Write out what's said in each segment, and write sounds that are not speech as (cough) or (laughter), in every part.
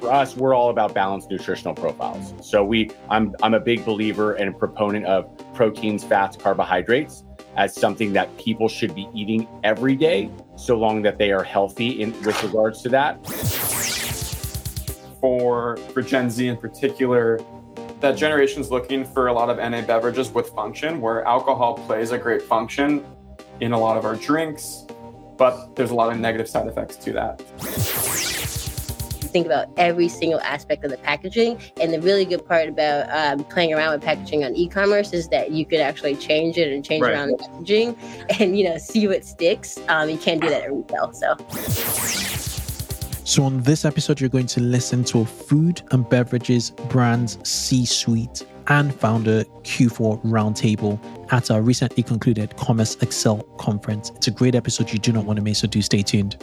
for us, we're all about balanced nutritional profiles. So we, I'm, I'm a big believer and a proponent of proteins, fats, carbohydrates as something that people should be eating every day, so long that they are healthy in with regards to that. For for Gen Z in particular, that generation is looking for a lot of NA beverages with function, where alcohol plays a great function in a lot of our drinks, but there's a lot of negative side effects to that think about every single aspect of the packaging. And the really good part about um, playing around with packaging on e-commerce is that you could actually change it and change right. around the packaging and you know see what sticks. Um, you can't do that at retail. So. So, on this episode, you're going to listen to a food and beverages brands C suite and founder Q4 roundtable at our recently concluded Commerce Excel conference. It's a great episode you do not want to miss, so do stay tuned.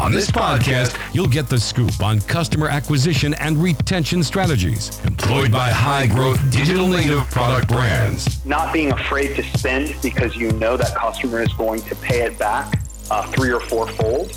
On this podcast, you'll get the scoop on customer acquisition and retention strategies employed by high growth digital native product brands. Not being afraid to spend because you know that customer is going to pay it back uh, three or four fold.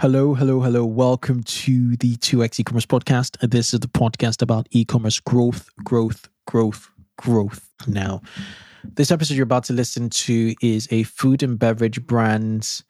Hello, hello, hello. Welcome to the 2x e-commerce podcast. This is the podcast about e-commerce growth, growth, growth, growth. Now, this episode you're about to listen to is a food and beverage brands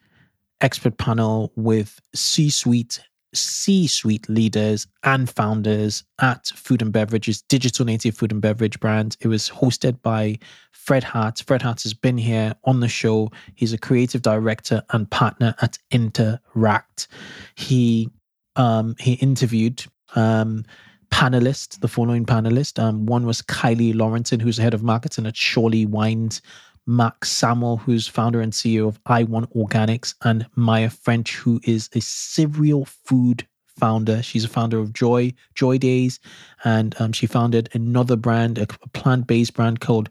expert panel with C-suite C suite leaders and founders at Food and Beverages, digital native food and beverage brand. It was hosted by Fred Hart. Fred Hart has been here on the show. He's a creative director and partner at Interact. He um, he interviewed um, panelists, the following panelists. Um, one was Kylie Lawrenson, who's the head of marketing at Surely Wines. Max Samuel, who's founder and CEO of I Want Organics, and Maya French, who is a cereal food founder. She's a founder of Joy, Joy Days, and um, she founded another brand, a, a plant based brand called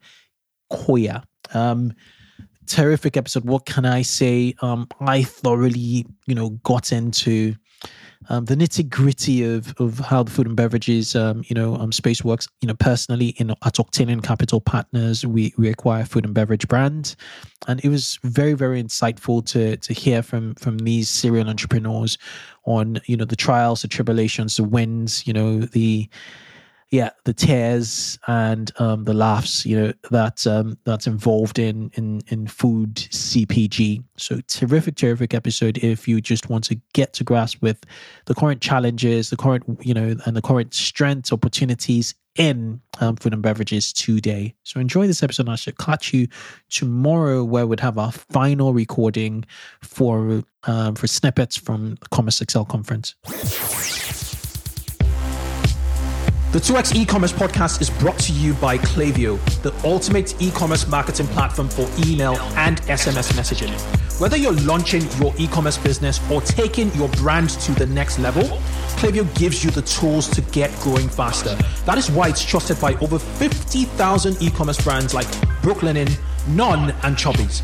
Koia. Um, terrific episode. What can I say? Um, I thoroughly, you know, got into um, the nitty gritty of of how the food and beverages, um, you know, um, space works. You know, personally, in at Octillion Capital Partners, we we acquire food and beverage brands, and it was very very insightful to to hear from from these serial entrepreneurs on you know the trials, the tribulations, the wins, you know the yeah, the tears and um, the laughs, you know, that um, that's involved in in in food CPG. So terrific, terrific episode. If you just want to get to grasp with the current challenges, the current you know, and the current strengths, opportunities in um, food and beverages today. So enjoy this episode. I should catch you tomorrow, where we'd have our final recording for um, for snippets from the Commerce Excel conference. The 2x e-commerce podcast is brought to you by Klaviyo, the ultimate e-commerce marketing platform for email and SMS messaging. Whether you're launching your e-commerce business or taking your brand to the next level, Klaviyo gives you the tools to get growing faster. That is why it's trusted by over 50,000 e-commerce brands like Brooklinen, None, and Chubbies.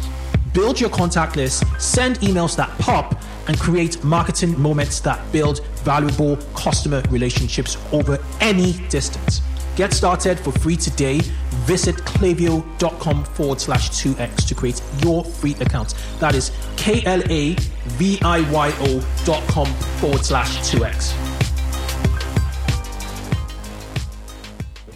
Build your contact list, send emails that pop, and create marketing moments that build valuable customer relationships over any distance. Get started for free today. Visit klaviyo.com forward slash 2x to create your free account. That is K L A V I Y O dot com forward slash 2x.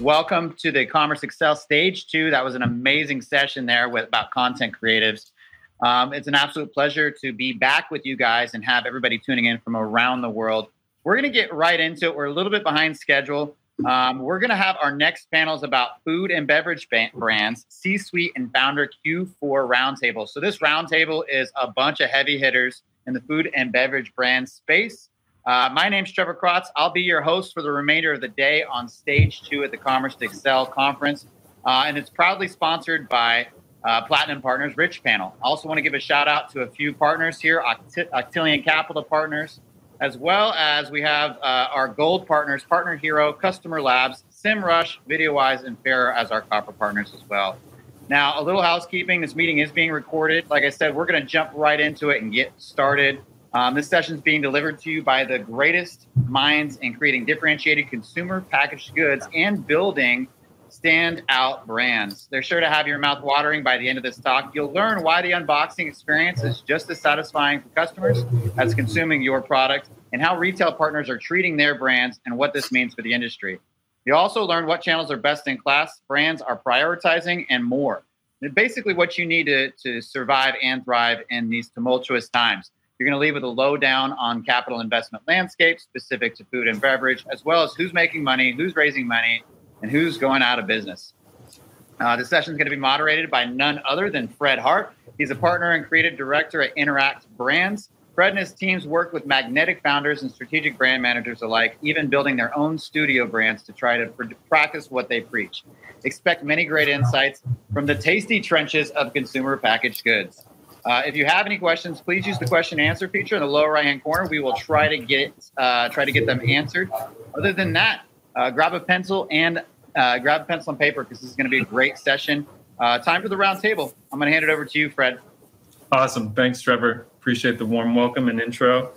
Welcome to the Commerce Excel Stage 2. That was an amazing session there with about content creatives. Um, it's an absolute pleasure to be back with you guys and have everybody tuning in from around the world. We're going to get right into it. We're a little bit behind schedule. Um, we're going to have our next panels about food and beverage brands, C suite and founder Q4 roundtable. So, this roundtable is a bunch of heavy hitters in the food and beverage brand space. Uh, my name's Trevor Krotz. I'll be your host for the remainder of the day on stage two at the Commerce to Excel conference. Uh, and it's proudly sponsored by uh, Platinum Partners Richpanel. I also want to give a shout out to a few partners here Oct- Octillion Capital Partners, as well as we have uh, our gold partners, Partner Hero, Customer Labs, Semrush, VideoWise, and Fair as our copper partners as well. Now, a little housekeeping. This meeting is being recorded. Like I said, we're going to jump right into it and get started. Um, this session is being delivered to you by the greatest minds in creating differentiated consumer packaged goods and building standout brands. They're sure to have your mouth watering by the end of this talk. You'll learn why the unboxing experience is just as satisfying for customers as consuming your product and how retail partners are treating their brands and what this means for the industry. You'll also learn what channels are best in class, brands are prioritizing, and more. And basically, what you need to, to survive and thrive in these tumultuous times. You're going to leave with a lowdown on capital investment landscape specific to food and beverage, as well as who's making money, who's raising money, and who's going out of business. Uh, this session is going to be moderated by none other than Fred Hart. He's a partner and creative director at Interact Brands. Fred and his teams work with magnetic founders and strategic brand managers alike, even building their own studio brands to try to pr- practice what they preach. Expect many great insights from the tasty trenches of consumer packaged goods. Uh, if you have any questions, please use the question and answer feature in the lower right hand corner. We will try to get uh, try to get them answered. Other than that, uh, grab a pencil and uh, grab a pencil and paper because this is going to be a great session. Uh, time for the round table. I'm going to hand it over to you, Fred. Awesome. Thanks, Trevor. Appreciate the warm welcome and intro.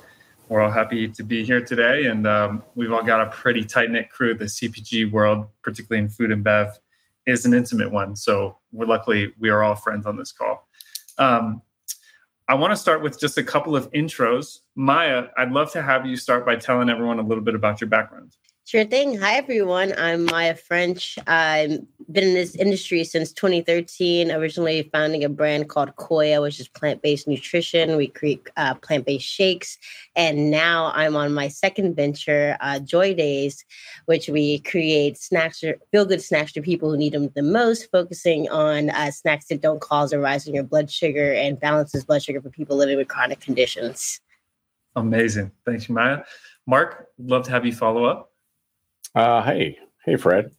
We're all happy to be here today, and um, we've all got a pretty tight knit crew. The CPG world, particularly in food and bev, is an intimate one. So we're luckily we are all friends on this call. Um, I want to start with just a couple of intros. Maya, I'd love to have you start by telling everyone a little bit about your background. Sure thing. Hi, everyone. I'm Maya French. I've been in this industry since 2013, originally founding a brand called Koia, which is plant based nutrition. We create uh, plant based shakes. And now I'm on my second venture, uh, Joy Days, which we create snacks, feel good snacks to people who need them the most, focusing on uh, snacks that don't cause a rise in your blood sugar and balances blood sugar for people living with chronic conditions. Amazing. Thanks, Maya. Mark, love to have you follow up. Uh, hey, hey, Fred.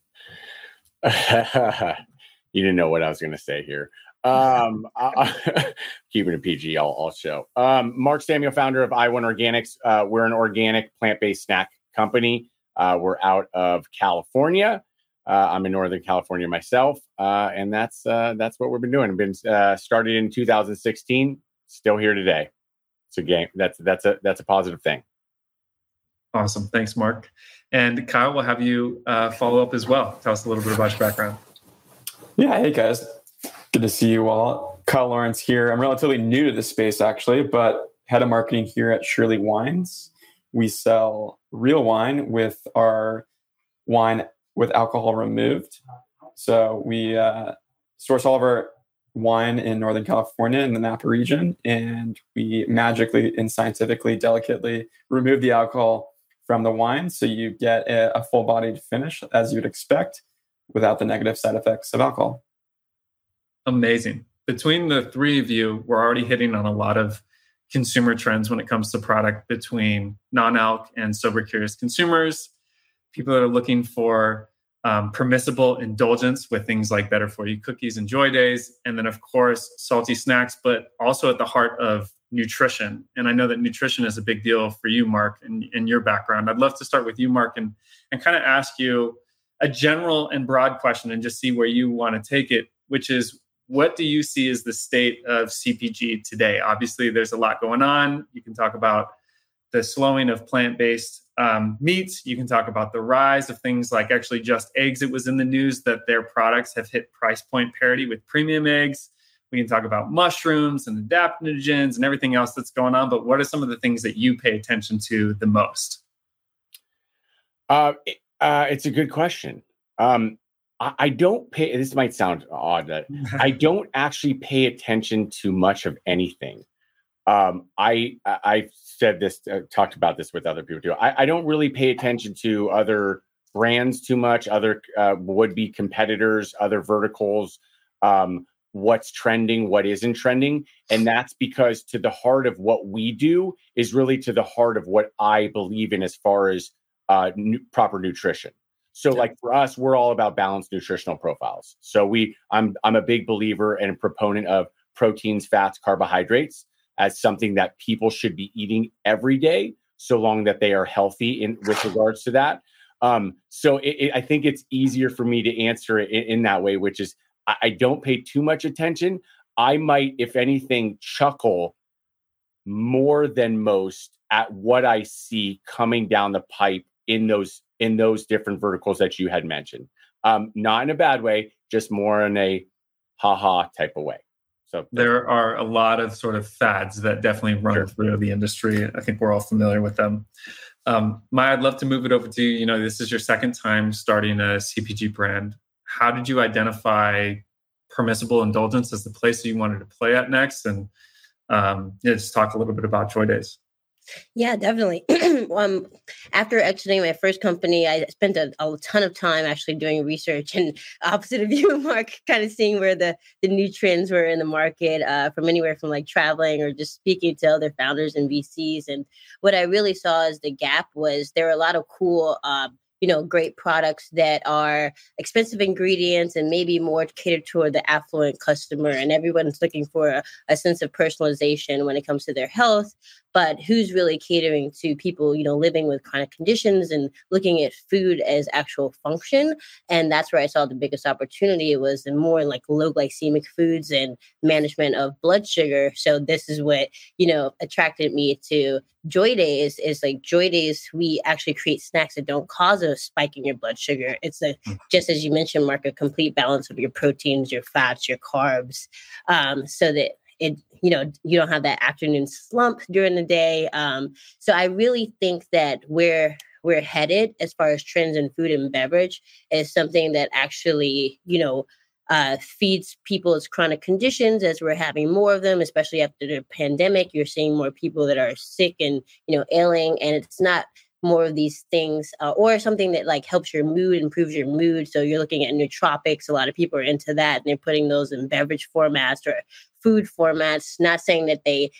(laughs) you didn't know what I was going to say here. Um, (laughs) (laughs) keeping it PG, I'll, I'll show. Um, Mark Samuel, founder of iWon Organics. Uh, we're an organic plant-based snack company. Uh, we're out of California. Uh, I'm in Northern California myself, uh, and that's uh, that's what we've been doing. I've been uh, started in 2016, still here today. It's a game. That's that's a that's a positive thing. Awesome. Thanks, Mark. And Kyle, we'll have you uh, follow up as well. Tell us a little bit about your background. Yeah. Hey, guys. Good to see you all. Kyle Lawrence here. I'm relatively new to this space, actually, but head of marketing here at Surely Wines. We sell real wine with our wine with alcohol removed. So we uh, source all of our wine in Northern California in the Napa region, and we magically and scientifically, delicately remove the alcohol from the wine. So you get a, a full bodied finish as you'd expect without the negative side effects of alcohol. Amazing. Between the three of you, we're already hitting on a lot of consumer trends when it comes to product between non alc and sober curious consumers, people that are looking for um, permissible indulgence with things like better for you cookies and joy days, and then, of course, salty snacks, but also at the heart of nutrition. And I know that nutrition is a big deal for you, Mark, in, in your background. I'd love to start with you, Mark, and, and kind of ask you a general and broad question and just see where you want to take it, which is what do you see as the state of CPG today? Obviously, there's a lot going on. You can talk about the slowing of plant-based um, meats. You can talk about the rise of things like actually just eggs. It was in the news that their products have hit price point parity with premium eggs. We can talk about mushrooms and adaptogens and everything else that's going on. But what are some of the things that you pay attention to the most? Uh, uh, it's a good question. Um, I, I don't pay. This might sound odd. That (laughs) I don't actually pay attention to much of anything. Um, I I said this, uh, talked about this with other people too. I, I, don't really pay attention to other brands too much, other uh, would be competitors, other verticals, um, what's trending, what isn't trending. And that's because to the heart of what we do is really to the heart of what I believe in as far as uh, proper nutrition. So like for us, we're all about balanced nutritional profiles. So we I'm I'm a big believer and a proponent of proteins, fats, carbohydrates as something that people should be eating every day, so long that they are healthy in with (sighs) regards to that. Um, so it, it, I think it's easier for me to answer it in, in that way, which is I, I don't pay too much attention. I might, if anything, chuckle more than most at what I see coming down the pipe in those in those different verticals that you had mentioned. Um, not in a bad way, just more in a haha type of way. So there are a lot of sort of fads that definitely run sure. through the industry. I think we're all familiar with them. Um, Maya, I'd love to move it over to you. You know, this is your second time starting a CPG brand. How did you identify permissible indulgence as the place that you wanted to play at next? And um, yeah, just talk a little bit about Joy Days. Yeah, definitely. (clears throat) um, after exiting my first company, I spent a, a, ton of time actually doing research and (laughs) opposite of you, (laughs) Mark, kind of seeing where the, the new trends were in the market uh, from anywhere from like traveling or just speaking to other founders and VCs. And what I really saw as the gap was there were a lot of cool uh, you know great products that are expensive ingredients and maybe more catered toward the affluent customer and everyone's looking for a, a sense of personalization when it comes to their health but who's really catering to people you know living with chronic conditions and looking at food as actual function? And that's where i saw the biggest opportunity. It was more like low glycemic foods and management of blood sugar. So this is what you know attracted me to joy days is like joy days we actually create snacks that don't cause a spike in your blood sugar it's a mm. just as you mentioned mark a complete balance of your proteins your fats your carbs um, so that it you know you don't have that afternoon slump during the day um, so i really think that where we're headed as far as trends in food and beverage is something that actually you know uh, feeds people's chronic conditions as we're having more of them, especially after the pandemic. You're seeing more people that are sick and you know ailing, and it's not more of these things uh, or something that like helps your mood improves your mood so you're looking at nootropics a lot of people are into that and they're putting those in beverage formats or food formats not saying that they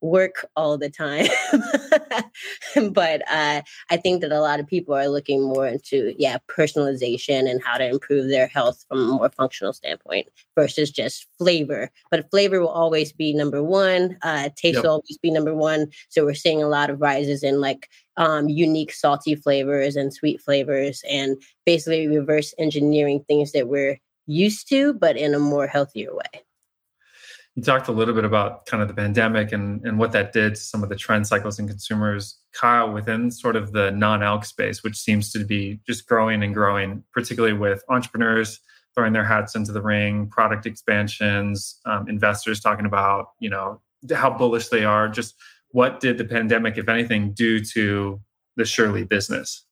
work all the time. (laughs) but uh, I think that a lot of people are looking more into, yeah, personalization and how to improve their health from a more functional standpoint versus just flavor. But flavor will always be number one. Uh, taste yep. will always be number one. So we're seeing a lot of rises in like um, unique salty flavors and sweet flavors and basically reverse engineering things that we're used to, but in a more healthier way you talked a little bit about kind of the pandemic and, and what that did to some of the trend cycles in consumers. Kyle, within sort of the non-alc space, which seems to be just growing and growing, particularly with entrepreneurs throwing their hats into the ring, product expansions, um, investors talking about, you know, how bullish they are. Just what did the pandemic, if anything, do to the Surely business?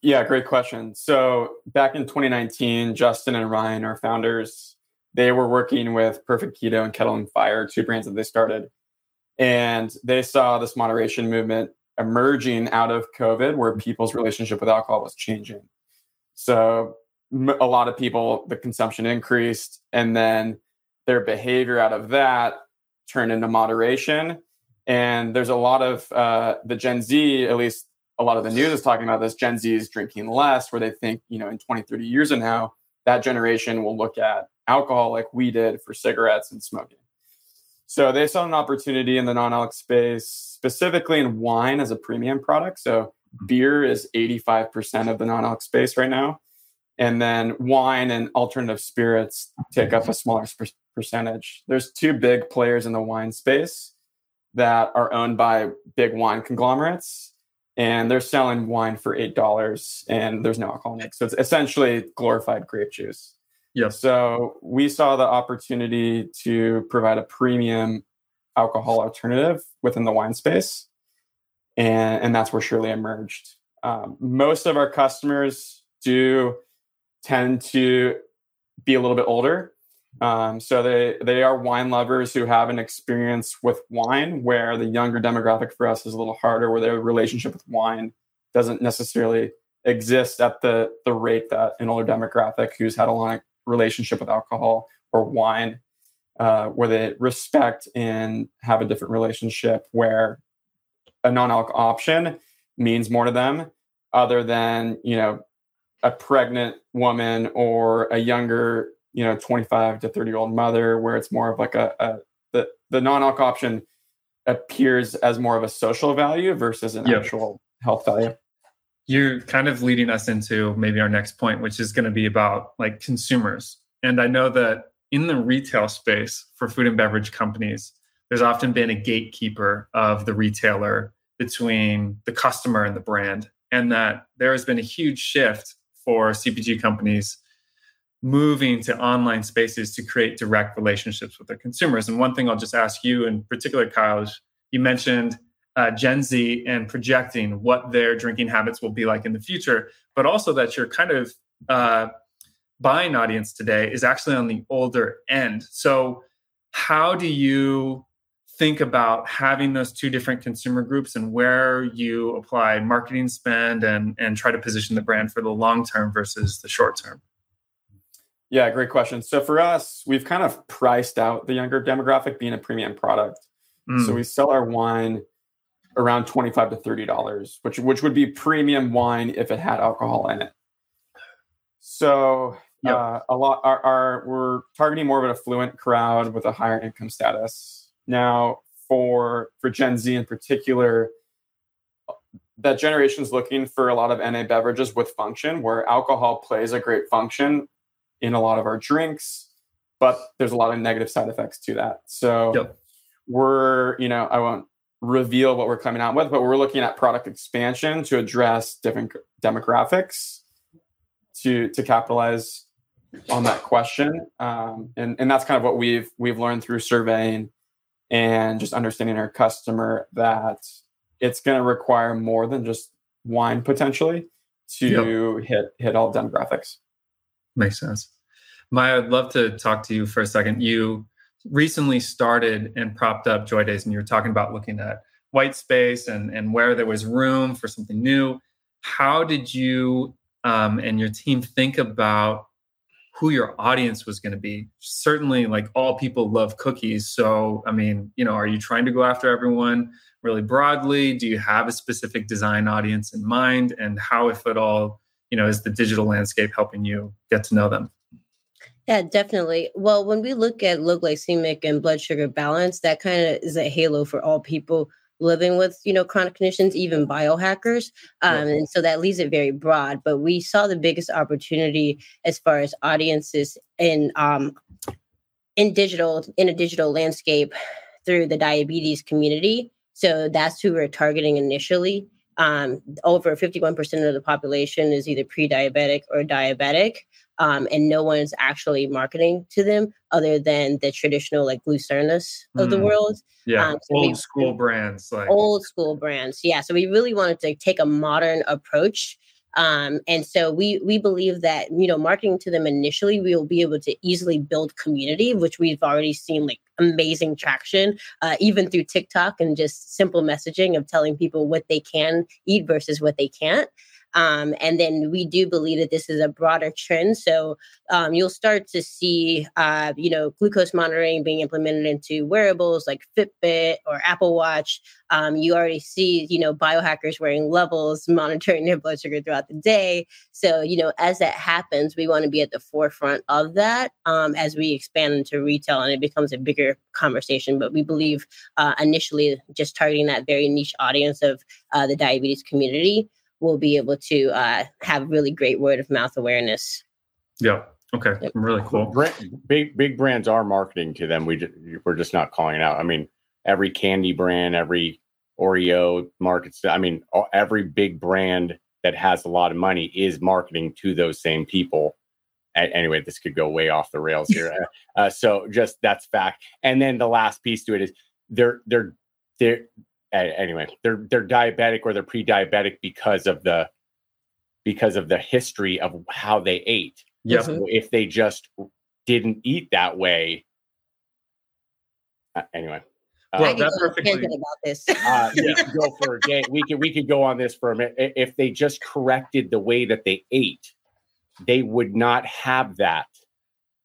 Yeah, great question. So back in 2019, Justin and Ryan, our founders, they were working with Perfect Keto and Kettle and Fire, two brands that they started. And they saw this moderation movement emerging out of COVID where people's relationship with alcohol was changing. So a lot of people, the consumption increased, and then their behavior out of that turned into moderation. And there's a lot of uh, the Gen Z, at least a lot of the news is talking about this. Gen Z is drinking less, where they think, you know, in 20, 30 years from now, that generation will look at alcohol like we did for cigarettes and smoking. So they saw an opportunity in the non-alc space, specifically in wine as a premium product. So beer is 85% of the non-alc space right now. And then wine and alternative spirits take up a smaller percentage. There's two big players in the wine space. that are owned by big wine conglomerates and they're selling wine for eight dollars and there's no alcohol in it. So it's essentially glorified grape juice. Yeah. So we saw the opportunity to provide a premium alcohol alternative within the wine space. And, and that's where Surely emerged. Um, most of our customers do tend to be a little bit older. Um, so they they are wine lovers who have an experience with wine, where the younger demographic for us is a little harder, where their relationship with wine doesn't necessarily exist at the the rate that an older demographic who's had a long relationship with alcohol or wine, uh, where they respect and have a different relationship, where a non-alc option means more to them, other than you know a pregnant woman or a younger you know 25 to 30 year old mother where it's more of like a, a the the non-alc option appears as more of a social value versus an yep. actual health value you're kind of leading us into maybe our next point which is going to be about like consumers and i know that in the retail space for food and beverage companies there's often been a gatekeeper of the retailer between the customer and the brand and that there has been a huge shift for cpg companies moving to online spaces to create direct relationships with their consumers. And one thing I'll just ask you in particular, Kyle, is you mentioned uh, Gen Z and projecting what their drinking habits will be like in the future, but also that your kind of uh, buying audience today is actually on the older end. So, how do you think about having those two different consumer groups and where you apply marketing spend and and try to position the brand for the long term versus the short term? Yeah, great question. So for us, we've kind of priced out the younger demographic being a premium product. Mm. So we sell our wine around 25 to 30 dollars, which which would be premium wine if it had alcohol in it. So yep. uh, a lot our, our we're targeting more of an affluent crowd with a higher income status. Now for for Gen Z in particular, that generation is looking for a lot of NA beverages with function, where alcohol plays a great function in a lot of our drinks, but there's a lot of negative side effects to that. So yep. we're, you know, I won't reveal what we're coming out with, but we're looking at product expansion to address different demographics to to capitalize on that question. Um, and and that's kind of what we've we've learned through surveying and just understanding our customer that it's going to require more than just wine potentially to yep. hit hit all demographics. Makes sense. Maya, I'd love to talk to you for a second. You recently started and propped up Joy Days, and you were talking about looking at white space and, and where there was room for something new. How did you um, and your team think about who your audience was going to be? Certainly, like all people love cookies. So, I mean, you know, are you trying to go after everyone really broadly? Do you have a specific design audience in mind? And how, if at all, you know is the digital landscape helping you get to know them yeah definitely. Well when we look at low glycemic and blood sugar balance that kind of is a halo for all people living with you know chronic conditions even biohackers um, and so that leaves it very broad but we saw the biggest opportunity as far as audiences in um, in digital in a digital landscape through the diabetes community so that's who we're targeting initially. Um, over 51% of the population is either pre-diabetic or diabetic um, and no one's actually marketing to them other than the traditional like Glucernas of the mm. world. Yeah, um, so old school brands, like old school brands. Yeah, so we really wanted to take a modern approach um, and so we we believe that you know marketing to them initially we will be able to easily build community, which we've already seen like amazing traction, uh, even through TikTok and just simple messaging of telling people what they can eat versus what they can't. Um, and then we do believe that this is a broader trend. So um, you'll start to see, uh, you know, glucose monitoring being implemented into wearables like Fitbit or Apple Watch. Um, you already see, you know, biohackers wearing levels, monitoring their blood sugar throughout the day. So, you know, as that happens, we want to be at the forefront of that um, as we expand into retail and it becomes a bigger conversation. But we believe uh, initially just targeting that very niche audience of uh, the diabetes community will be able to uh, have really great word of mouth awareness. Yeah. Okay. Really cool. Big big brands are marketing to them. We we're just not calling it out. I mean, every candy brand, every Oreo markets. I mean, every big brand that has a lot of money is marketing to those same people. Anyway, this could go way off the rails here. (laughs) uh, so just that's fact. And then the last piece to it is they're they're they're anyway they're they're diabetic or they're pre-diabetic because of the because of the history of how they ate. Yeah. So if they just didn't eat that way, uh, anyway. Uh, well, that's perfectly about this. (laughs) uh, we could go for a day. We could we could go on this for a minute. If they just corrected the way that they ate, they would not have that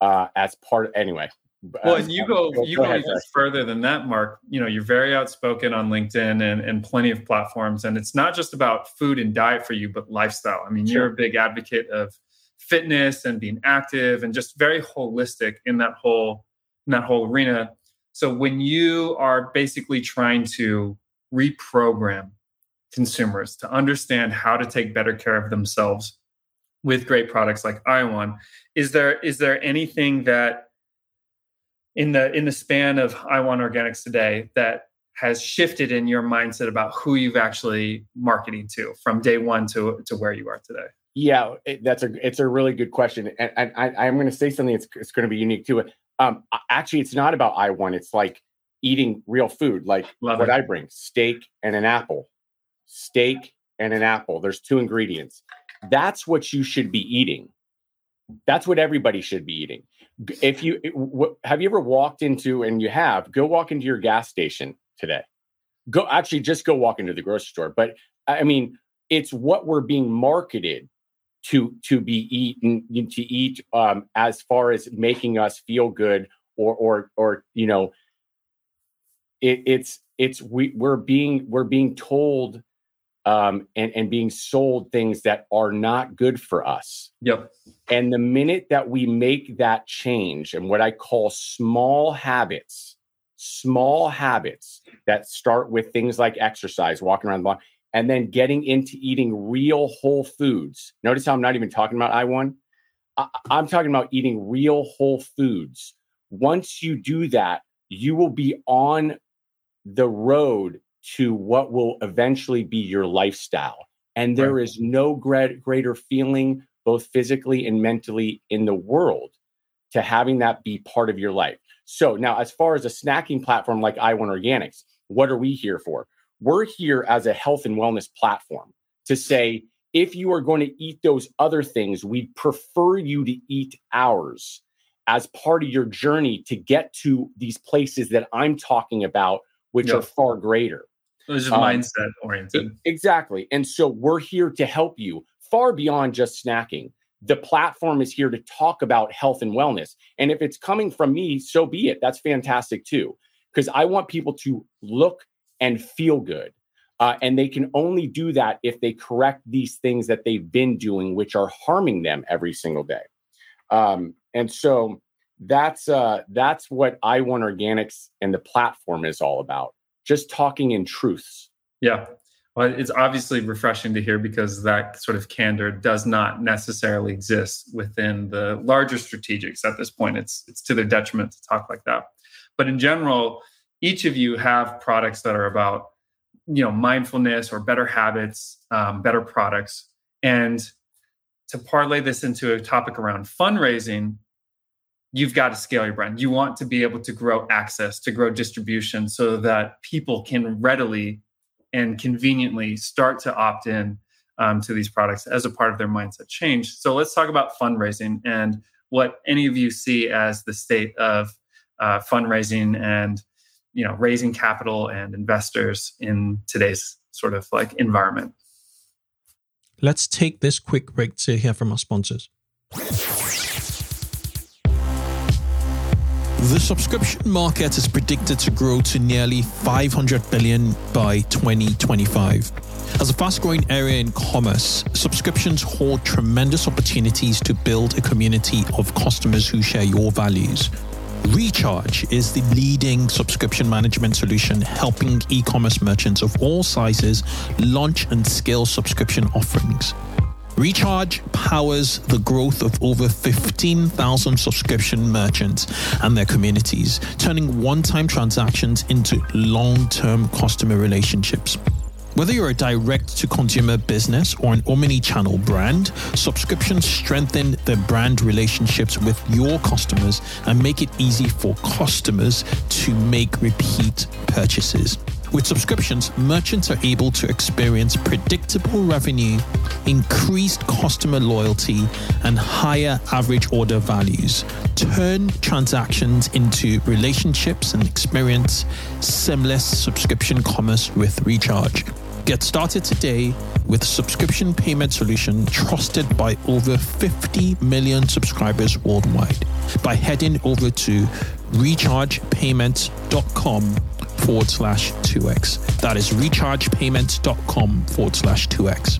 uh, as part. Of, anyway. Well, um, and you um, go, go you go, go ahead, even further than that, Mark. You know, you're very outspoken on LinkedIn and, and plenty of platforms, and it's not just about food and diet for you, but lifestyle. I mean, sure. you're a big advocate of fitness and being active and just very holistic in that whole in that whole arena so when you are basically trying to reprogram consumers to understand how to take better care of themselves with great products like iWon, is there is there anything that in the in the span of iWon Organics today that has shifted in your mindset about who you've actually marketing to from day one to to where you are today? Yeah, it, that's a it's a really good question, and, and I, am going to say something that's it's going to be unique to it. Um, actually, it's not about iWon. It's like eating real food, like Love what it. I bring: steak and an apple. Steak and an apple. There's two ingredients. That's what you should be eating. That's what everybody should be eating. If you have you ever walked into, and you have, go walk into your gas station today. Go actually just go walk into the grocery store. But I mean, it's what we're being marketed to to be eaten to eat um, as far as making us feel good or or or you know it, it's it's we we're being we're being told um, and and being sold things that are not good for us. Yep. And the minute that we make that change and what I call small habits, small habits that start with things like exercise, walking around the block, and then getting into eating real whole foods. Notice how I'm not even talking about iWon. I, I'm talking about eating real whole foods. Once you do that, you will be on the road to what will eventually be your lifestyle. And there right. is no great, greater feeling, both physically and mentally, in the world to having that be part of your life. So, now as far as a snacking platform like iWon Organics, what are we here for? We're here as a health and wellness platform to say, if you are going to eat those other things, we'd prefer you to eat ours as part of your journey to get to these places that I'm talking about, which yep. are far greater. So it's just um, mindset oriented. Exactly. And so we're here to help you far beyond just snacking. The platform is here to talk about health and wellness. And if it's coming from me, so be it. That's fantastic too. Because I want people to look and feel good. Uh, and they can only do that if they correct these things that they've been doing, which are harming them every single day. Um, and so that's uh, that's what iWon Organics and the platform is all about. Just talking in truths. Yeah. Well, it's obviously refreshing to hear because that sort of candor does not necessarily exist within the larger strategics at this point. It's it's to their detriment to talk like that. But in general, each of you have products that are about you know mindfulness or better habits um, better products and to parlay this into a topic around fundraising you've got to scale your brand. You want to be able to grow access to grow distribution so that people can readily and conveniently start to opt in um, to these products as a part of their mindset change. So let's talk about fundraising and what any of you see as the state of uh, fundraising and you know raising capital and investors in today's sort of like environment. Let's take this quick break to hear from our sponsors the subscription market is predicted to grow to nearly 500 billion by 2025 as a fast growing area in commerce, subscriptions hold tremendous opportunities to build a community of customers who share your values. Recharge is the leading subscription management solution helping e commerce merchants of all sizes launch and scale subscription offerings. Recharge powers the growth of over 15,000 subscription merchants and their communities, turning one time transactions into long term customer relationships. Whether you're a direct to consumer business or an omni channel brand, subscriptions strengthen the brand relationships with your customers and make it easy for customers to make repeat purchases. With subscriptions, merchants are able to experience predictable revenue, increased customer loyalty, and higher average order values. Turn transactions into relationships and experience seamless subscription commerce with Recharge. Get started today with subscription payment solution trusted by over 50 million subscribers worldwide by heading over to rechargepayments.com forward slash 2x. That is rechargepayments.com forward slash 2x.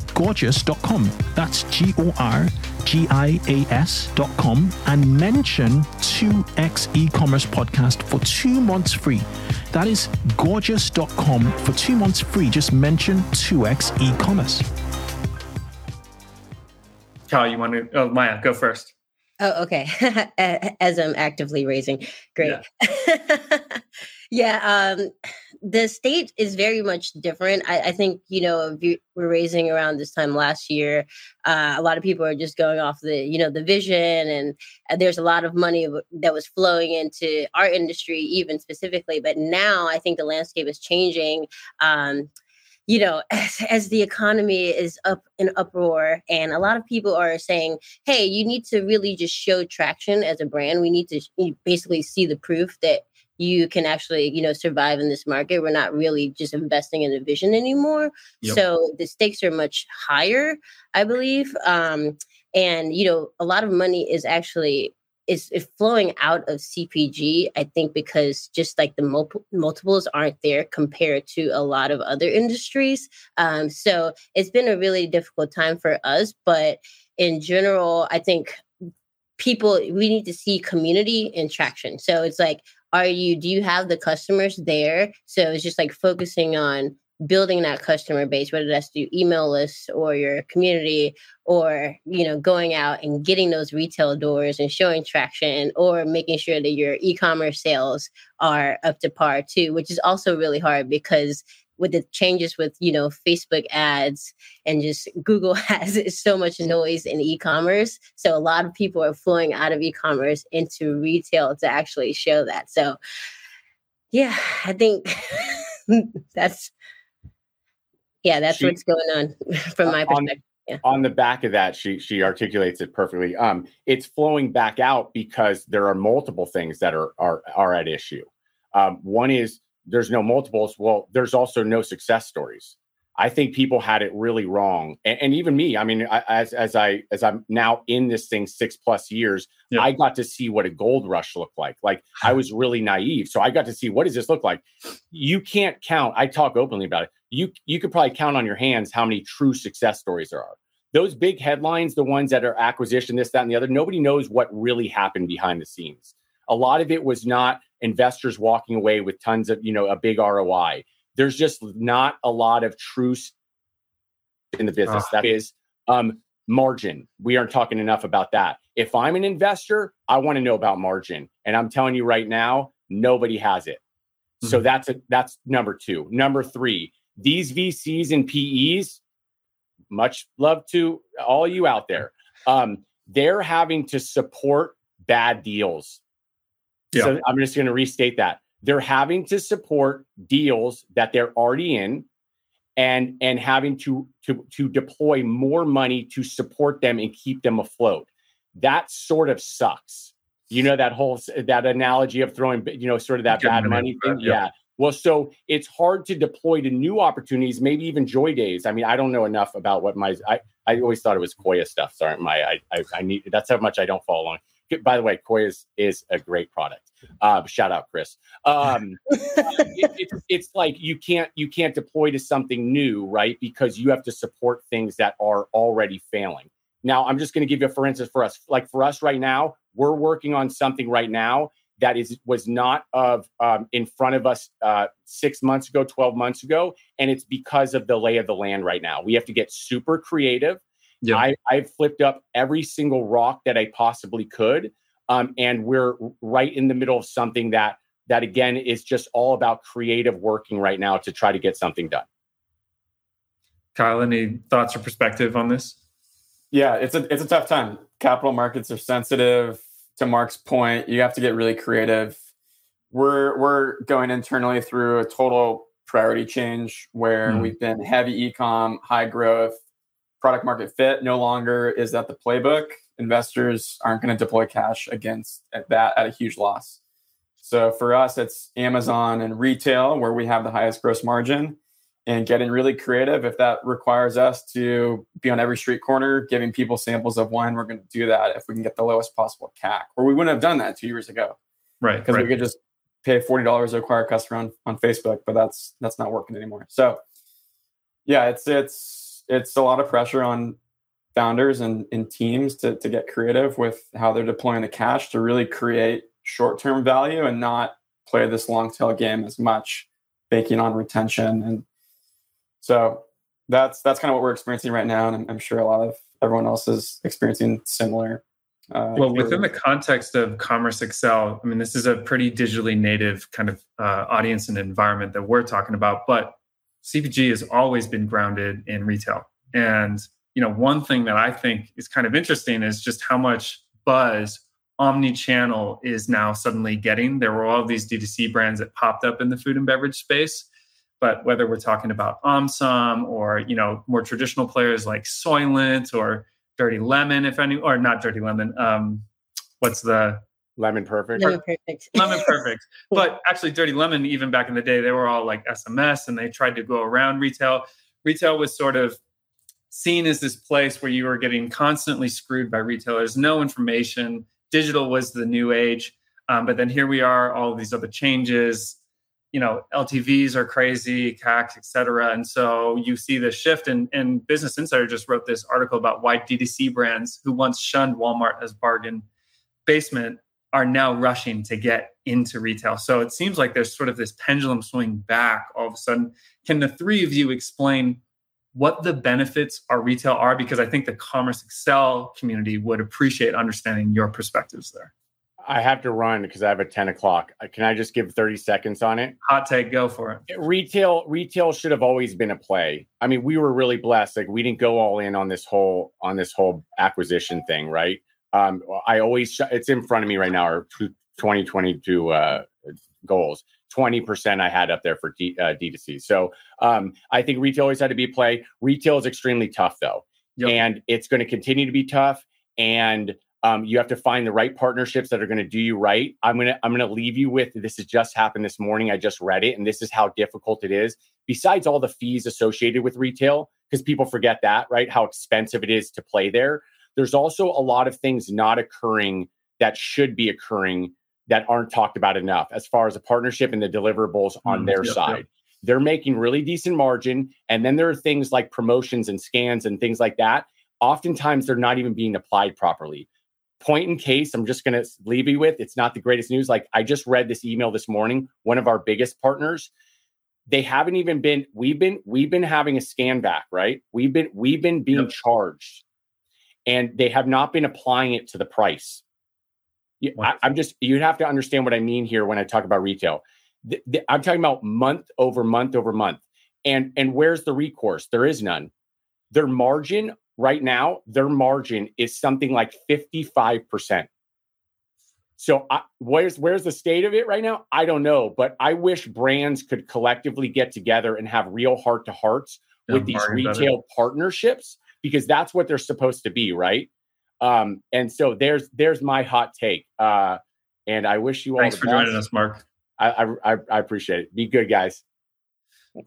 gorgias.com. That's G O R G I A S.com and mention 2x e commerce podcast for two months free. That is gorgias.com for two months free. Just mention 2x e commerce. Kyle, you want to? Oh, Maya, go first. Oh, okay. (laughs) As I'm actively raising. Great. Yeah, (laughs) yeah um, the state is very much different. I, I think, you know, we're raising around this time last year. Uh, a lot of people are just going off the, you know, the vision, and uh, there's a lot of money that was flowing into our industry, even specifically. But now I think the landscape is changing. Um, you know, (laughs) as, as, the economy is up in uproar, and a lot of people are saying, hey, you need to really just show traction as a brand. We need to basically see the proof that you can actually you know survive in this market. We're not really just investing in a vision anymore. Yep. so the stakes are much higher i believe um and you know a lot of money is actually is, is flowing out of cpg i think because just like the mul- multiples aren't there compared to a lot of other industries. Um so it's been a really difficult time for us but in general i think people we need to see community and traction. So it's like are you do you have the customers there? So it's just like focusing on building that customer base whether that's through email lists or your community or you know going out and getting those retail doors and showing traction or making sure that your e-commerce sales are up to par too which is also really hard because with the changes with you know facebook ads and just google (laughs) has so much noise in e-commerce. So a lot of people are flowing out of e-commerce into retail to actually show that. So yeah i think (laughs) that's yeah that's she, what's going on (laughs) from my perspective on, yeah. on the back of that she she articulates it perfectly. Um it's flowing back out because there are multiple things that are are are at issue. Um, one is there's no multiples. Well, there's also no success stories. I think people had it really wrong, and, and even me. I mean, I, as as I as I'm now in this thing six plus years, yeah. I got to see what a gold rush looked like. Like I (sighs) was really naive, so I got to see what does this look like. You can't count. I talk openly about it. You you could probably count on your hands how many true success stories there are. Those big headlines, the ones that are acquisition, this, that, and the other. Nobody knows what really happened behind the scenes. A lot of it was not investors walking away with tons of, you know, a big ROI. There's just not a lot of truth in the business. That is um, margin. We aren't talking enough about that. If I'm an investor, I want to know about margin. And I'm telling you right now, nobody has it. Mm-hmm. So that's a, that's number two. Number three, these VCs and PEs, much love to all you out there. Um, they're having to support bad deals Yeah. So I'm just going to restate that. They're having to support deals that they're already in and and having to to to deploy more money to support them and keep them afloat. That sort of sucks. You know that whole that analogy of throwing you know sort of that bad money thing. yeah. Yeah. Well, so it's hard to deploy to new opportunities, maybe even joy days. I mean, I don't know enough about what my I, I always thought it was Koia stuff. Sorry, Maya, I I need that's how much I don't follow along. By the way, Koia is, is a great product. Uh, shout out, Chris. Um, (laughs) it, it's, it's like you can't you can't deploy to something new, right? Because you have to support things that are already failing. Now, I'm just going to give you, for instance, for us, like for us right now, we're working on something right now that is was not of um, in front of us uh, six months ago, twelve months ago, and it's because of the lay of the land right now. We have to get super creative. Yeah. I, I've flipped up every single rock that I possibly could, um, and we're right in the middle of something that that again is just all about creative working right now to try to get something done. Kyle, any thoughts or perspective on this? Yeah, it's a it's a tough time. Capital markets are sensitive. To Mark's point, you have to get really creative. We're we're going internally through a total priority change where Mhm. we've been heavy ecom, high growth, product market fit no longer is that the playbook. Investors aren't going to deploy cash against at that at a huge loss. So for us, it's Amazon and retail where we have the highest gross margin and getting really creative. If that requires us to be on every street corner giving people samples of wine, we're going to do that if we can get the lowest possible CAC. Or we wouldn't have done that two years ago Right. because right. we could just pay forty dollars to acquire a customer on, on Facebook, but that's that's not working anymore. So yeah, it's it's it's a lot of pressure on founders and, and teams to, to get creative with how they're deploying the cash to really create short-term value and not play this long tail game as much, banking on retention. And so that's that's kind of what we're experiencing right now. And I'm, I'm sure a lot of everyone else is experiencing similar. Uh, well, within the context of Commerce Excel, I mean, this is a pretty digitally native kind of uh, audience and environment that we're talking about. But CPG has always been grounded in retail, and you know, one thing that I think is kind of interesting is just how much buzz omni-channel is now suddenly getting. There were all these D2C brands that popped up in the food and beverage space, but whether we're talking about OMSOM or you know more traditional players like Soylent or Dirty Lemon, if any, or not Dirty Lemon. Um, what's the Lemon perfect. Lemon perfect. (laughs) Lemon Perfect? but actually, Dirty Lemon, even back in the day, they were all like SMS, and they tried to go around retail. Retail was sort of seen as this place where you were getting constantly screwed by retailers, no information. Digital was the new age, um, but then here we are, all of these other changes. You know, LTVs are crazy, CAC, et cetera. And so you see this shift. And, and Business Insider just wrote this article about why DTC brands who once shunned Walmart as bargain basement are now rushing to get into retail. So it seems like there's sort of this pendulum swing back all of a sudden. Can the three of you explain what the benefits are retail are? Because I think the Commerce Excel community would appreciate understanding your perspectives there. I have to run because I have a 10 o'clock. Uh, Can I just give 30 seconds on it? Hot take, go for it. Retail, retail should have always been a play. I mean, we were really blessed. Like we didn't go all in on this whole on this whole acquisition thing, right? Um, I always it's in front of me right now. Our 2022 uh, goals. 20% I had up there for D, uh, D2C. So um, I think retail always had to be play. Retail is extremely tough though. Yep. And it's going to continue to be tough. And um, you have to find the right partnerships that are going to do you right. I'm gonna I'm gonna leave you with this has just happened this morning. I just read it, and this is how difficult it is. Besides all the fees associated with retail, because people forget that, right? How expensive it is to play there. There's also a lot of things not occurring that should be occurring that aren't talked about enough as far as a partnership and the deliverables on Mm, their yep, side. yep. They're making really decent margin. And then there are things like promotions and scans and things like that. Oftentimes they're not even being applied properly. Point in case, I'm just going to leave you with it's not the greatest news. Like I just read this email this morning, one of our biggest partners, they haven't even been we've been we've been having a scan back, right? We've been we've been being Yep. charged and they have not been applying it to the price. I, I'm just you have to understand what I mean here when I talk about retail. Th- th- I'm talking about month over month over month. And and where's the recourse? There is none. Their margin right now, their margin is something like 55%. So I, where's where's the state of it right now? I don't know, but I wish brands could collectively get together and have real heart to hearts with these retail partnerships because that's what they're supposed to be, right? Um, and so there's there's my hot take. Uh, and I wish you all. Thanks for best. joining us, Mark. I, I I appreciate it. Be good, guys.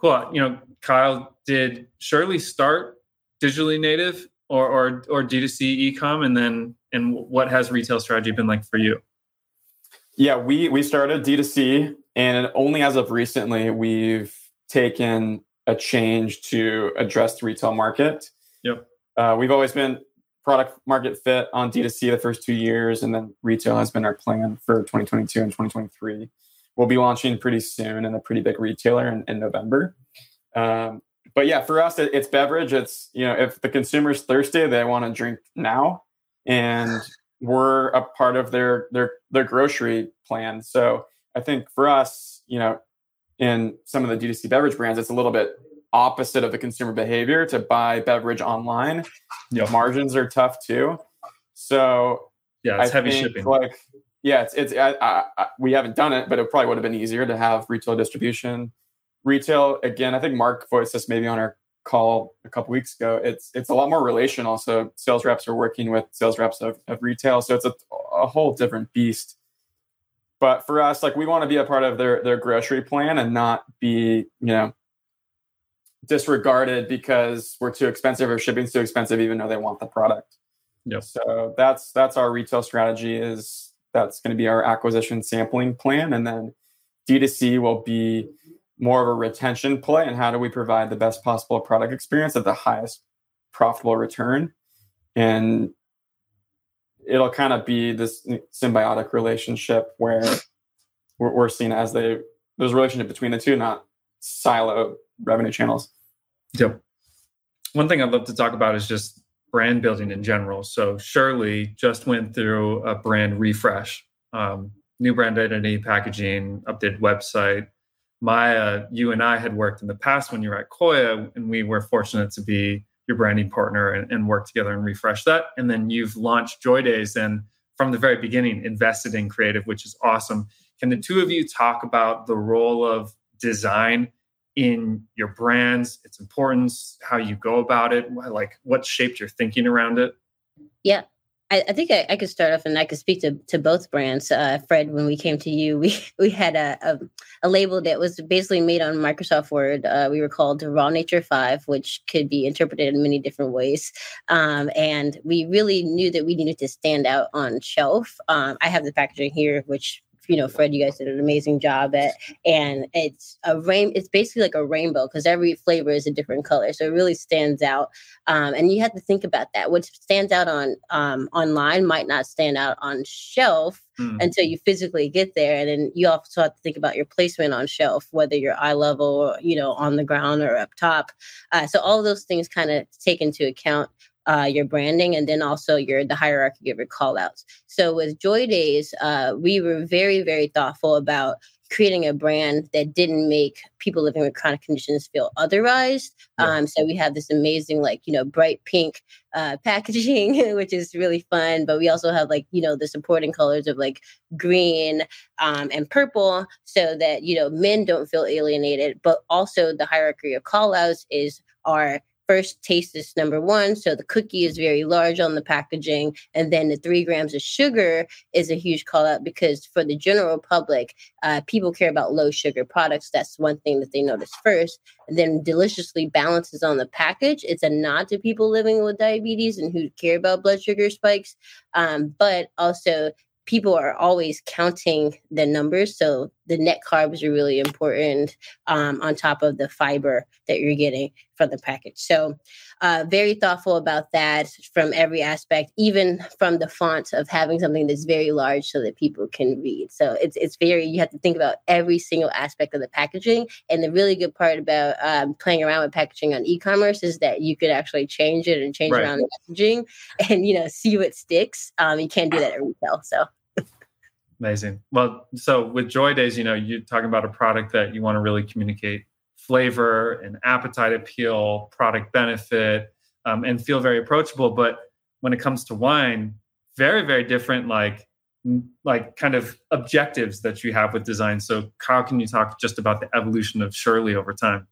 Cool. You know, Kyle, did Surely start digitally native or or or D2C ecom, and then and what has retail strategy been like for you? Yeah, we we started D2C, and only as of recently we've taken a change to address the retail market. Yep. Uh, we've always been product market fit on D2C the first two years, and then retail has been our plan for 2022 and 2023. We'll be launching pretty soon in a pretty big retailer in, in November. Um, but yeah, for us, it, it's beverage. It's you know, if the consumer's thirsty, they want to drink now, and we're a part of their their their grocery plan. So I think for us, you know, in some of the D2C beverage brands, it's a little bit opposite of the consumer behavior to buy beverage online. Yep. Margins are tough too. So yeah, it's I heavy shipping. Like yeah, it's it's I, I, I, we haven't done it, but it probably would have been easier to have retail distribution. Retail again, I think Mark voiced this maybe on our call a couple weeks ago. It's it's a lot more relational. So sales reps are working with sales reps of, of retail, so it's a, a whole different beast. But for us, like we want to be a part of their their grocery plan and not be you know disregarded because we're too expensive or shipping's too expensive, even though they want the product. Yep. So that's that's our retail strategy. Is that's going to be our acquisition sampling plan, and then D2C will be more of a retention play. And how do we provide the best possible product experience at the highest profitable return? And it'll kind of be this symbiotic relationship where we're, we're seen as the there's a relationship between the two, not silo revenue channels. Yep. One thing I'd love to talk about is just brand building in general. So Surely just went through a brand refresh, um, new brand identity, packaging, updated website. Maya, you and I had worked in the past when you were at Koia, and we were fortunate to be your branding partner and, and work together and refresh that. And then you've launched Joy Days and from the very beginning invested in creative, which is awesome. Can the two of you talk about the role of design in your brands, its importance, how you go about it, like what shaped your thinking around it? Yeah. I, I think I, I, could start off and I could speak to, to both brands. Uh, Fred, when we came to you, (laughs) we, we had a, a, a label that was basically made on Microsoft Word. Uh, we were called Raw Nature 5, which could be interpreted in many different ways. Um, and we really knew that we needed to stand out on shelf. Um, I have the packaging here, which you know, Fred, you guys did an amazing job at. And it's a rain. It's basically like a rainbow because every flavor is a different color, so it really stands out. Um, and you have to think about that. What stands out on um, online might not stand out on shelf mm. until you physically get there, and then you also have to think about your placement on shelf, whether you're eye level, or, you know, on the ground or up top. Uh, so all those things kind of take into account uh, your branding and then also your the hierarchy of your call outs. So with Joy Days, uh, we were very, very thoughtful about creating a brand that didn't make people living with chronic conditions feel otherwise. Yeah. Um, so we have this amazing, like, you know, bright pink uh, (laughs) packaging, which is really fun. But we also have like, you know, the supporting colors of like green um, and purple so that, you know, men don't feel alienated. But also the hierarchy of call outs is our first taste is number one. So the cookie is very large on the packaging. And then the three grams of sugar is a huge call out because for the general public, uh, people care about low sugar products. That's one thing that they notice first. And then deliciously balances on the package. It's a nod to people living with diabetes and who care about blood sugar spikes. Um, but also people are always counting the numbers. So the net carbs are really important um, on top of the fiber that you're getting from the package. So uh, very thoughtful about that from every aspect, even from the font of having something that's very large so that people can read. So it's it's very you have to think about every single aspect of the packaging. And the really good part about um, playing around with packaging on e-commerce is that you could actually change it and change right. around the packaging (laughs) and you know see what sticks. Um, you can't do that at retail. So Amazing. Well, so with Joy Days, you know, you're talking about a product that you want to really communicate flavor and appetite appeal, product benefit, um, and feel very approachable. But when it comes to wine, very, very different, like like kind of objectives that you have with design. So, how can you talk just about the evolution of Surely over time?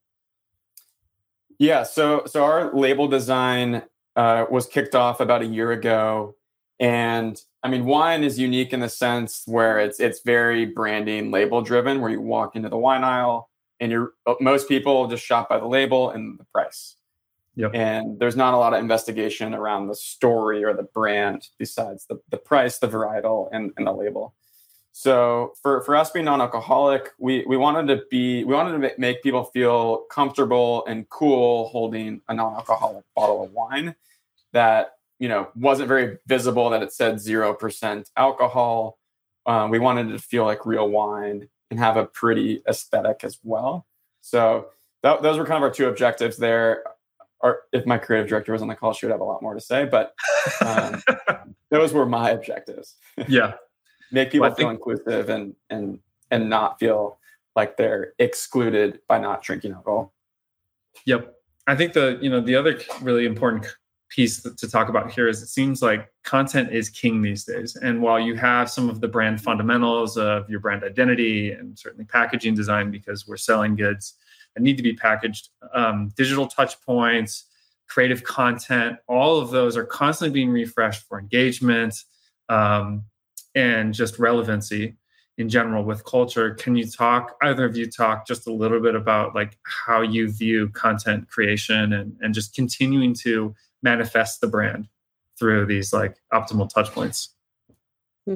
Yeah, so so our label design uh, was kicked off about a year ago, and I mean, wine is unique in the sense where it's it's very branding label driven, where you walk into the wine aisle and you're uh, most people just shop by the label and the price. Yep. And there's not a lot of investigation around the story or the brand besides the, the price, the varietal, and, and the label. So for, for us being non-alcoholic, we, we wanted to be we wanted to make people feel comfortable and cool holding a non-alcoholic bottle of wine that you know wasn't very visible that it said zero percent alcohol. Um, we wanted it to feel like real wine and have a pretty aesthetic as well. So that, those were kind of our two objectives there or if my creative director was on the call, she would have a lot more to say. But um, (laughs) those were my objectives. Yeah, (laughs) make people well, feel think- inclusive and and and not feel like they're excluded by not drinking alcohol. Yep, I think the you know the other really important piece to talk about here is it seems like content is king these days. And while you have some of the brand fundamentals of your brand identity and certainly packaging design because we're selling goods that need to be packaged, um, digital touch points, creative content, all of those are constantly being refreshed for engagement um, and just relevancy in general with culture. Can you talk, either of you talk just a little bit about like how you view content creation and, and just continuing to manifest the brand through these like optimal touch points? Hmm.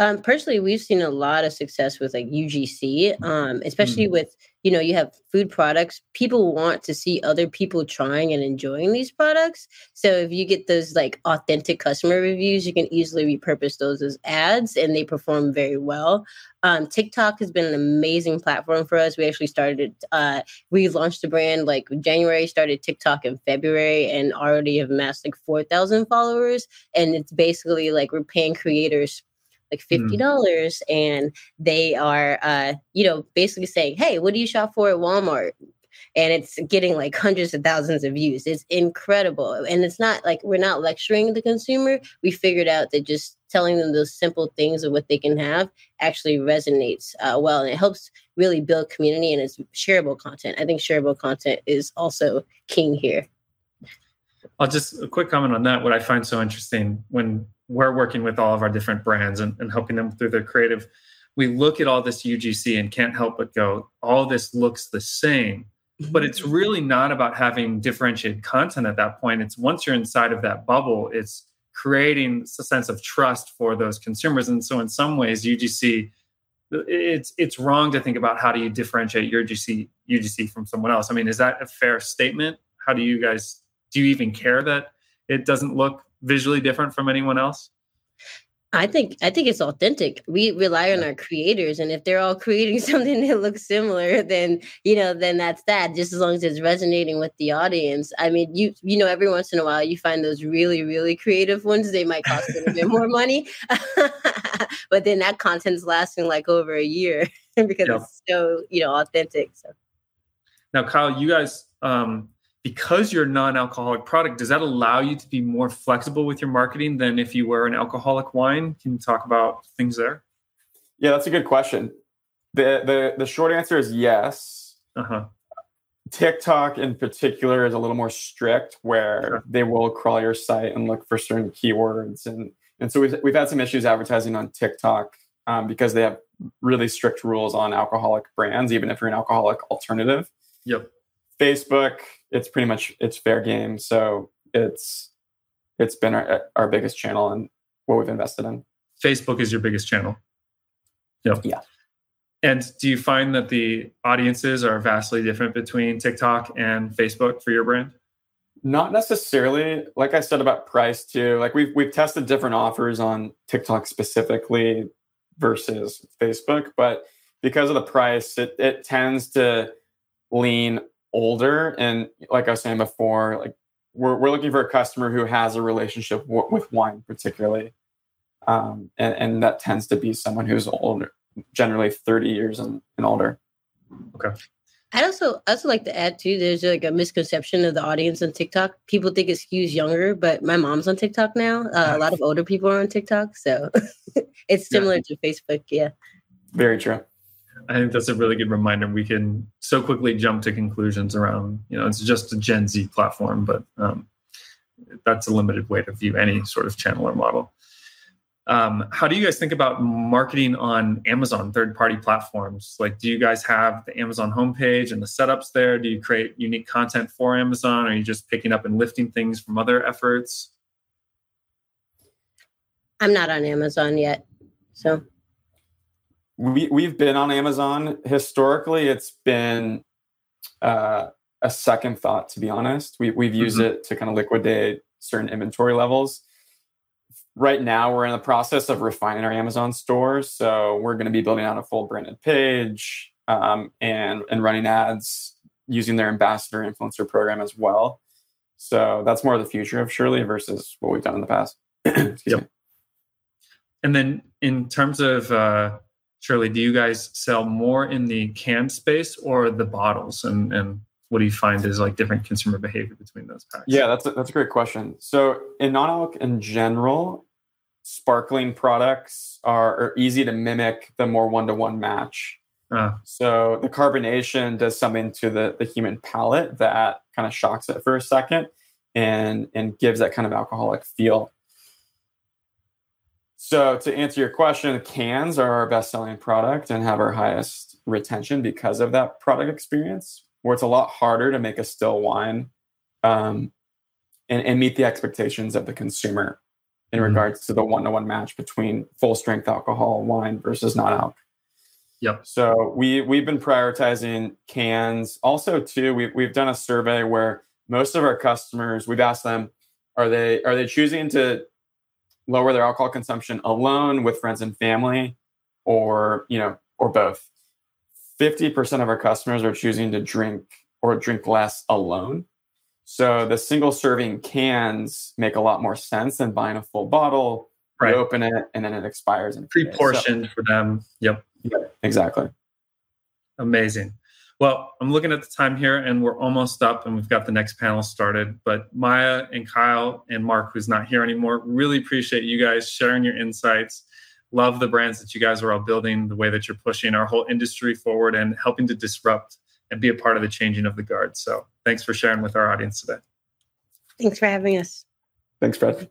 Um, personally, we've seen a lot of success with like UGC, um, especially mm. with you know you have food products. People want to see other people trying and enjoying these products. So if you get those like authentic customer reviews, you can easily repurpose those as ads, and they perform very well. Um, TikTok has been an amazing platform for us. We actually started, uh, we launched the brand like January, started TikTok in February, and already have amassed like 4,000 followers. And it's basically like we're paying creators like fifty mm. dollars, mm. and they are, uh, you know, basically saying, "Hey, what do you shop for at Walmart?" And it's getting like hundreds of thousands of views. It's incredible, and it's not like we're not lecturing the consumer. We figured out that just telling them those simple things of what they can have actually resonates uh, well, and it helps really build community. And it's shareable content. I think shareable content is also king here. I'll just a quick comment on that. What I find so interesting when we're working with all of our different brands and, and helping them through their creative we look at all this UGC and can't help but go, all this looks the same. But it's mm-hmm. really not about having differentiated content at that point. It's once you're inside of that bubble, it's creating a sense of trust for those consumers. And so, in some ways, UGC, it's it's wrong to think about how do you differentiate your UGC UGC from someone else. I mean, is that a fair statement? How do you guys do you even care that it doesn't look visually different from anyone else? I think I think it's authentic. We rely on our creators, and if they're all creating (laughs) something that looks similar, then you know, then that's that. Just as long as it's resonating with the audience. I mean, you you know, every once in a while you find those really really creative ones. They might cost a little bit more (laughs) money, (laughs) but then that content's lasting like over a year because yep. it's so you know authentic. So now, Kyle, you guys um, because you're a non-alcoholic product does that allow you to be more flexible with your marketing than if you were an alcoholic wine? Can you talk about things there? Yeah that's a good question. The the, the short answer is yes. Uh-huh. tiktok in particular is a little more strict where sure. they will crawl your site and look for certain keywords. And and so we've, we've had some issues advertising on tiktok um, because they have really strict rules on alcoholic brands even if you're an alcoholic alternative. Yep. Facebook it's pretty much it's fair game. So it's it's been our, our biggest channel and what we've invested in. Facebook is your biggest channel. Yep. Yeah. And do you find that the audiences are vastly different between TikTok and Facebook for your brand? Not necessarily. Like I said about price too. Like we've we've tested different offers on TikTok specifically versus Facebook, but because of the price, it, it tends to lean older and like i was saying before like we're, we're looking for a customer who has a relationship w- with wine particularly um, and, and that tends to be someone who's older generally 30 years and, and older okay I'd also also like to add too. There's like a misconception of the audience on TikTok. People think it skews younger, but my mom's on TikTok now. Uh, a lot of (laughs) older people are on TikTok, so (laughs) it's similar yeah. to Facebook. Yeah, very true. I think that's a really good reminder. We can so quickly jump to conclusions around, you know, it's just a Gen Z platform, but um, that's a limited way to view any sort of channel or model. Um, how do you guys think about marketing on Amazon third party platforms? Like, do you guys have the Amazon homepage and the setups there? Do you create unique content for Amazon? Or are you just picking up and lifting things from other efforts? I'm not on Amazon yet. So we, we've been on Amazon. Historically, it's been uh, a second thought, to be honest. We, we've used mm-hmm. it to kind of liquidate certain inventory levels right now we're in the process of refining our Amazon store. So we're going to be building out a full branded page um, and and running ads using their ambassador influencer program as well. So that's more of the future of Surely versus what we've done in the past. (clears throat) yep. Me. And then in terms of uh, Surely, do you guys sell more in the canned space or the bottles? And and what do you find is like different consumer behavior between those packs? Yeah, that's a, that's a great question. So in non-alc in general, sparkling products are, are easy to mimic the more one-to-one match. Uh. So the carbonation does something to the, the human palate that kind of shocks it for a second and and gives that kind of alcoholic feel. So to answer your question, cans are our best-selling product and have our highest retention because of that product experience. Where it's a lot harder to make a still wine um, and, and meet the expectations of the consumer in mm-hmm. regards to the one-to-one match between full strength alcohol wine versus non alcohol. Yep. So we we've been prioritizing cans. Also, too, we've we've done a survey where most of our customers we've asked them, are they are they choosing to lower their alcohol consumption alone with friends and family, or you know, or both? Fifty percent of our customers are choosing to drink or drink less alone. So the single serving cans make a lot more sense than buying a full bottle. Right. You open it and then it expires in pre-portioned so, for them. Yep. Yep. Exactly. Amazing. Well, I'm looking at the time here and we're almost up and we've got the next panel started. But Maya and Kyle and Mark, who's not here anymore, really appreciate you guys sharing your insights. Love the brands that you guys are all building, the way that you're pushing our whole industry forward and helping to disrupt and be a part of the changing of the guard. So thanks for sharing with our audience today. Thanks for having us. Thanks, Fred.